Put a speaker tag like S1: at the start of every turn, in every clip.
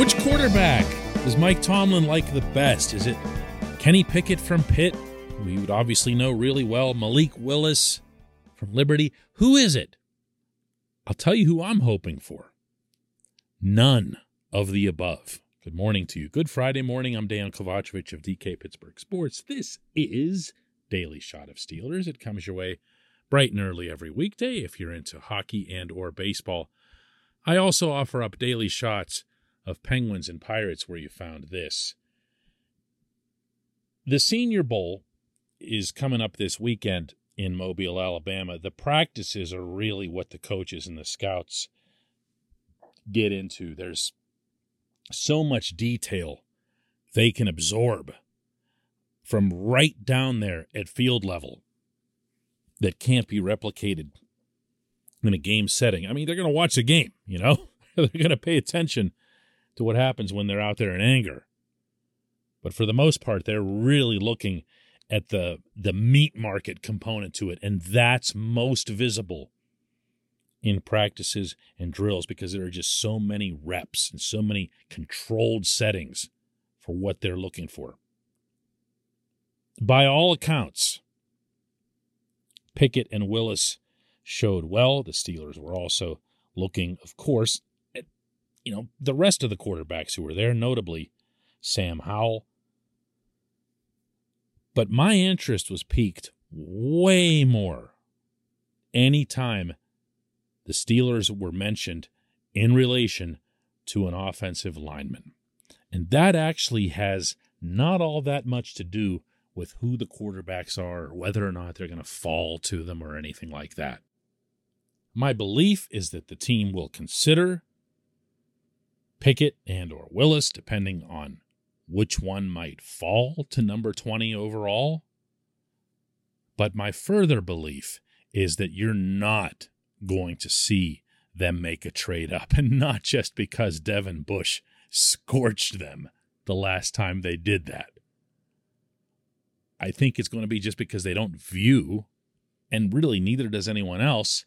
S1: Which quarterback does Mike Tomlin like the best? Is it Kenny Pickett from Pitt, We would obviously know really well, Malik Willis from Liberty? Who is it? I'll tell you who I'm hoping for. None of the above. Good morning to you. Good Friday morning. I'm Dan Kovacevic of DK Pittsburgh Sports. This is Daily Shot of Steelers. It comes your way bright and early every weekday if you're into hockey and or baseball. I also offer up daily shots of Penguins and Pirates where you found this. The Senior Bowl is coming up this weekend in Mobile, Alabama. The practices are really what the coaches and the scouts get into. There's so much detail they can absorb from right down there at field level that can't be replicated in a game setting. I mean, they're going to watch the game, you know? they're going to pay attention to what happens when they're out there in anger. But for the most part, they're really looking at the the meat market component to it, and that's most visible in practices and drills because there are just so many reps and so many controlled settings for what they're looking for. By all accounts, Pickett and Willis showed well. The Steelers were also looking, of course, you know the rest of the quarterbacks who were there, notably Sam Howell. But my interest was piqued way more anytime the Steelers were mentioned in relation to an offensive lineman. And that actually has not all that much to do with who the quarterbacks are or whether or not they're going to fall to them or anything like that. My belief is that the team will consider Pickett and or Willis depending on which one might fall to number 20 overall. But my further belief is that you're not going to see them make a trade up, and not just because Devin Bush scorched them the last time they did that. I think it's going to be just because they don't view, and really neither does anyone else,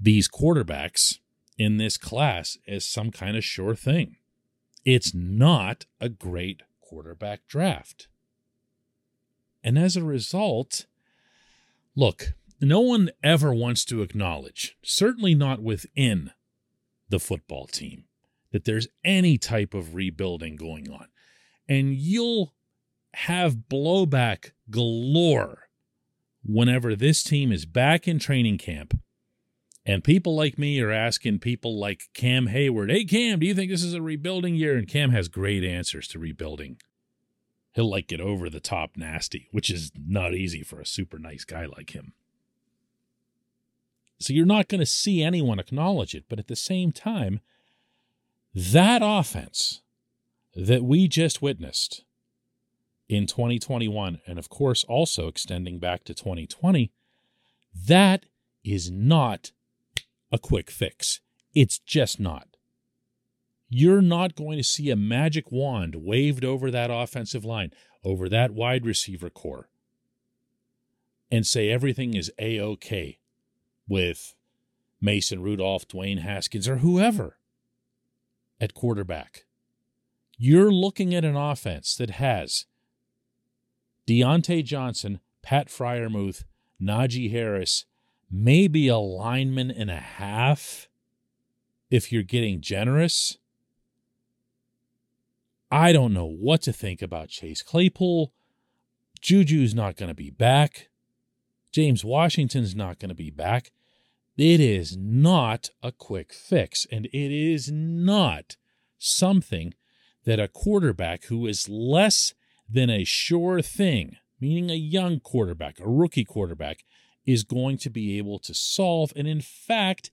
S1: these quarterbacks in this class as some kind of sure thing. It's not a great quarterback draft. And as a result, look, no one ever wants to acknowledge, certainly not within the football team, that there's any type of rebuilding going on. And you'll have blowback galore whenever this team is back in training camp and people like me are asking people like Cam Heyward, hey, Cam, do you think this is a rebuilding year? And Cam has great answers to rebuilding. He'll like get over the top nasty, which is not easy for a super nice guy like him. So you're not going to see anyone acknowledge it. But at the same time, that offense that we just witnessed in 2021, and of course also extending back to 2020, that is not a quick fix. It's just not. You're not going to see a magic wand waved over that offensive line, over that wide receiver corps, and say everything is A OK with Mason Rudolph, Dwayne Haskins, or whoever at quarterback. You're looking at an offense that has Diontae Johnson, Pat Freiermuth, Najee Harris, maybe a lineman and a half if you're getting generous. I don't know what to think about Chase Claypool. Juju's not going to be back. James Washington's not going to be back. It is not a quick fix, and it is not something that a quarterback who is less than a sure thing, meaning a young quarterback, a rookie quarterback, is going to be able to solve. And in fact,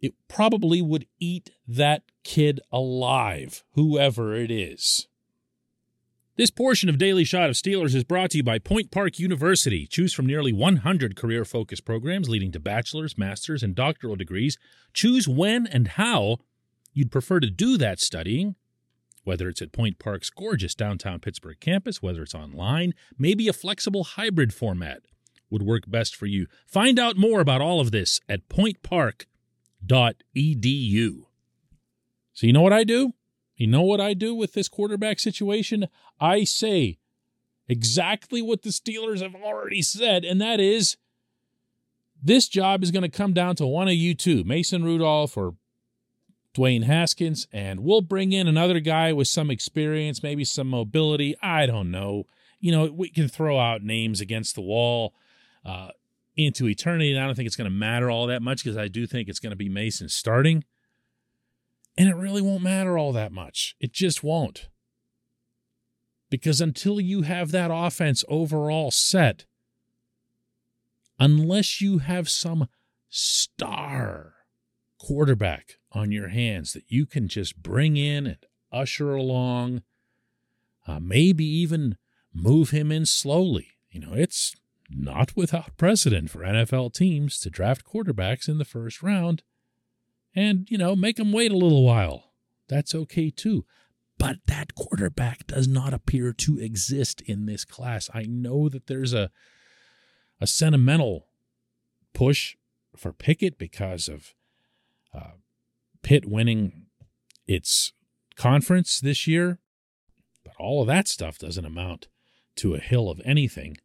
S1: it probably would eat that kid alive, whoever it is. This portion of Daily Shot of Steelers is brought to you by Point Park University. Choose from nearly 100 career focused programs leading to bachelor's, master's, and doctoral degrees. Choose when and how you'd prefer to do that studying, whether it's at Point Park's gorgeous downtown Pittsburgh campus, whether it's online, maybe a flexible hybrid format would work best for you. Find out more about all of this at pointpark.edu. So, you know what I do? You know what I do with this quarterback situation? I say exactly what the Steelers have already said, and that is this job is going to come down to one of you two, Mason Rudolph or Dwayne Haskins, and we'll bring in another guy with some experience, maybe some mobility. I don't know. You know, we can throw out names against the wall uh, into eternity, and I don't think it's going to matter all that much because I do think it's going to be Mason starting. And it really won't matter all that much. It just won't. Because until you have that offense overall set, unless you have some star quarterback on your hands that you can just bring in and usher along, uh, maybe even move him in slowly. You know, it's not without precedent for NFL teams to draft quarterbacks in the first round and, you know, make them wait a little while. That's okay too. But that quarterback does not appear to exist in this class. I know that there's a a sentimental push for Pickett because of uh, Pitt winning its conference this year, but all of that stuff doesn't amount to a hill of anything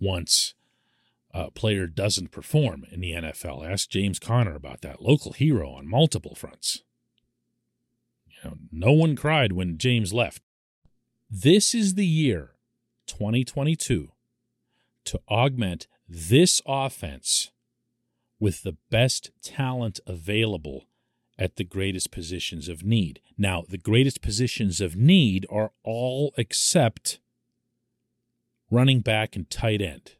S1: once a player doesn't perform in the NFL. Ask James Conner about that. Local hero on multiple fronts. You know, no one cried when James left. This is the year, 2022, to augment this offense with the best talent available at the greatest positions of need. Now, the greatest positions of need are all except running back and tight end.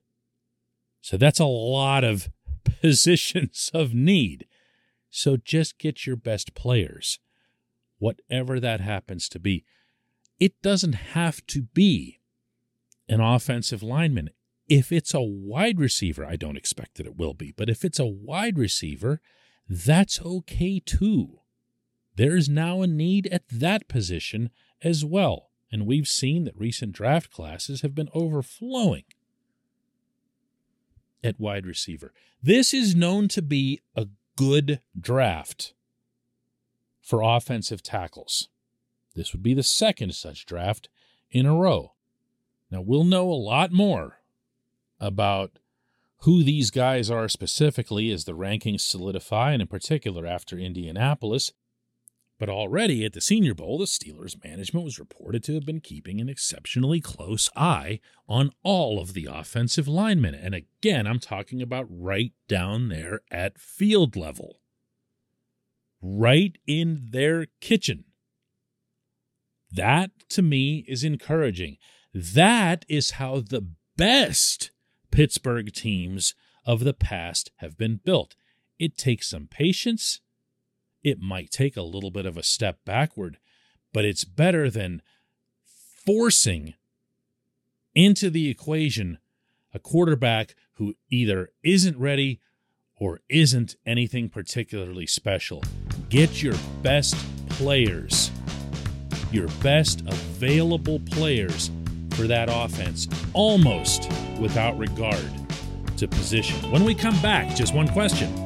S1: So that's a lot of positions of need. So just get your best players, whatever that happens to be. It doesn't have to be an offensive lineman. If it's a wide receiver, I don't expect that it will be, but if it's a wide receiver, that's okay too. There's now a need at that position as well and we've seen that recent draft classes have been overflowing at wide receiver. This is known to be a good draft for offensive tackles. This would be the second such draft in a row. Now, we'll know a lot more about who these guys are specifically as the rankings solidify, and in particular after Indianapolis. But already at the Senior Bowl, the Steelers' management was reported to have been keeping an exceptionally close eye on all of the offensive linemen. And again, I'm talking about right down there at field level, right in their kitchen. That to me is encouraging. That is how the best Pittsburgh teams of the past have been built. It takes some patience it might take a little bit of a step backward, but it's better than forcing into the equation a quarterback who either isn't ready or isn't anything particularly special. Get your best players, your best available players for that offense, almost without regard to position. When we come back, just one question.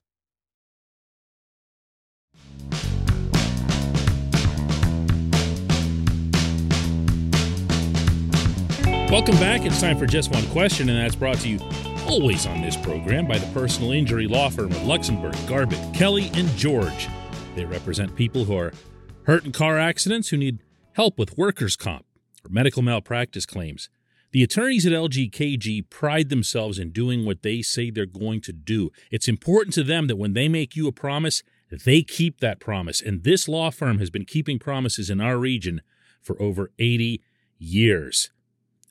S1: Welcome back. It's time for just one question, and that's brought to you always on this program by the personal injury law firm of Luxenberg, Garbett, Kelly, and George. They represent people who are hurt in car accidents who need help with workers' comp or medical malpractice claims. The attorneys at LGKG pride themselves in doing what they say they're going to do. It's important to them that when they make you a promise, they keep that promise. And this law firm has been keeping promises in our region for over 80 years.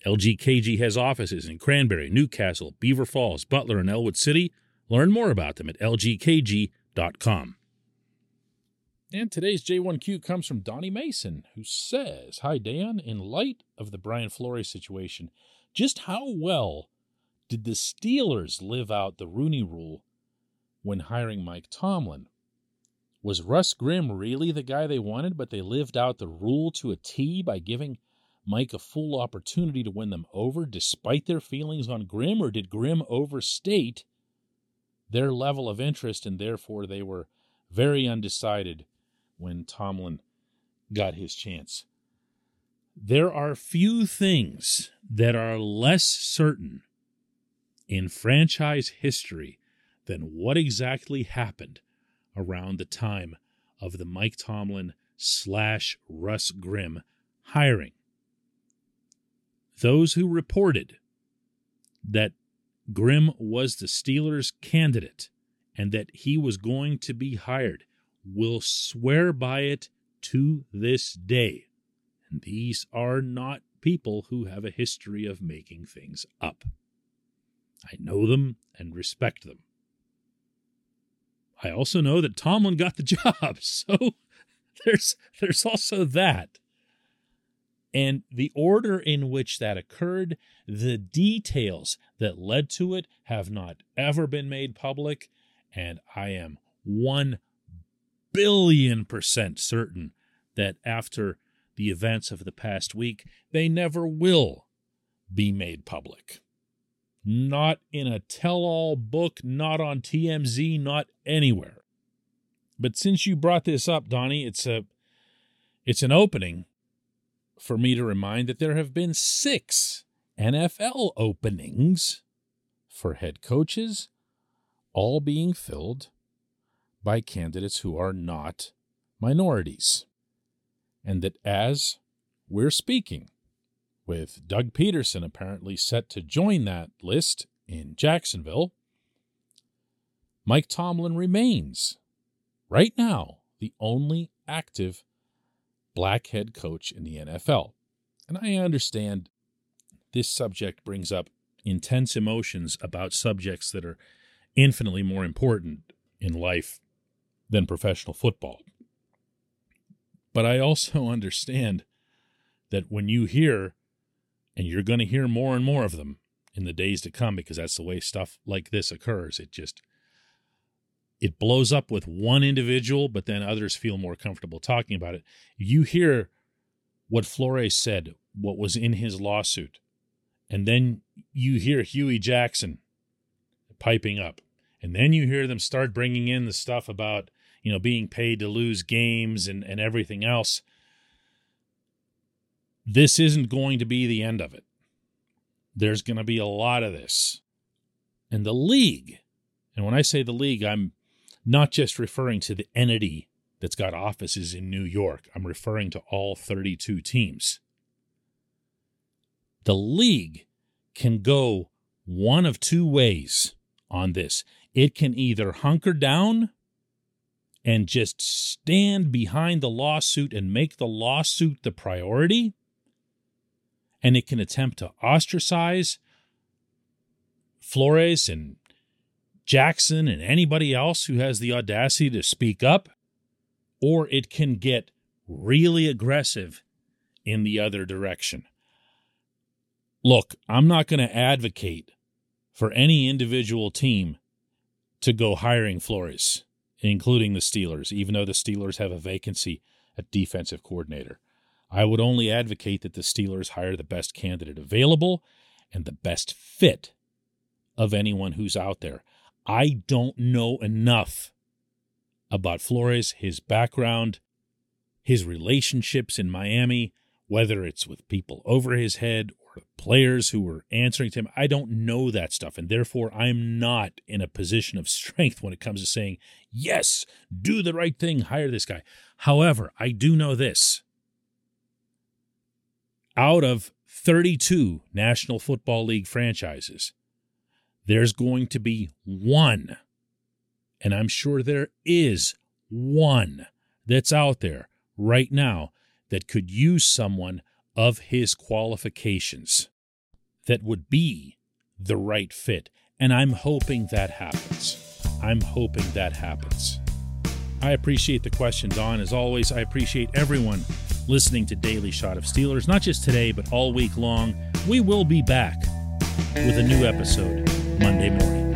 S1: LGKG has offices in Cranberry, Newcastle, Beaver Falls, Butler, and Ellwood City. Learn more about them at lgkg.com. And today's J1Q comes from Donnie Mason, who says, Hi, Dan. In light of the Brian Flores situation, just how well did the Steelers live out the Rooney rule when hiring Mike Tomlin? Was Russ Grimm really the guy they wanted, but they lived out the rule to a T by giving Mike a full opportunity to win them over despite their feelings on Grimm, or did Grimm overstate their level of interest and therefore they were very undecided when Tomlin got his chance? There are few things that are less certain in franchise history than what exactly happened around the time of the Mike Tomlin slash Russ Grimm hiring those who reported that Grimm was the Steelers' candidate and that he was going to be hired will swear by it to this day. And these are not people who have a history of making things up. I know them and respect them. I also know that Tomlin got the job, so there's there's also that and the order in which that occurred, the details that led to it have not ever been made public. And I am 1 billion percent certain that after the events of the past week, they never will be made public. Not in a tell all book, not on TMZ, not anywhere. But since you brought this up, Donnie, it's a it's an opening for me to remind that there have been six NFL openings for head coaches, all being filled by candidates who are not minorities. And that as we're speaking, with Doug Pederson apparently set to join that list in Jacksonville, Mike Tomlin remains, right now, the only active black head coach in the NFL. And I understand this subject brings up intense emotions about subjects that are infinitely more important in life than professional football. But I also understand that when you hear, and you're going to hear more and more of them in the days to come because that's the way stuff like this occurs, it just it blows up with one individual, but then others feel more comfortable talking about it. You hear what Flores said, what was in his lawsuit, and then you hear Hue Jackson piping up, and then you hear them start bringing in the stuff about you know being paid to lose games and, and everything else. This isn't going to be the end of it. There's going to be a lot of this. And the league, and when I say the league, I'm not just referring to the entity that's got offices in New York, I'm referring to all 32 teams. The league can go one of two ways on this. It can either hunker down and just stand behind the lawsuit and make the lawsuit the priority, and it can attempt to ostracize Flores and Jackson and anybody else who has the audacity to speak up, or it can get really aggressive in the other direction. Look, I'm not going to advocate for any individual team to go hiring Flores, including the Steelers, even though the Steelers have a vacancy at defensive coordinator. I would only advocate that the Steelers hire the best candidate available and the best fit of anyone who's out there. I don't know enough about Flores, his background, his relationships in Miami, whether it's with people over his head or players who were answering to him. I don't know that stuff. And therefore, I'm not in a position of strength when it comes to saying, yes, do the right thing, hire this guy. However, I do know this. Out of 32 National Football League franchises, there's going to be one, and I'm sure there is one that's out there right now that could use someone of his qualifications that would be the right fit. And I'm hoping that happens. I'm hoping that happens. I appreciate the question, Don. As always, I appreciate everyone listening to Daily Shot of Steelers, not just today, but all week long. We will be back with a new episode Monday morning.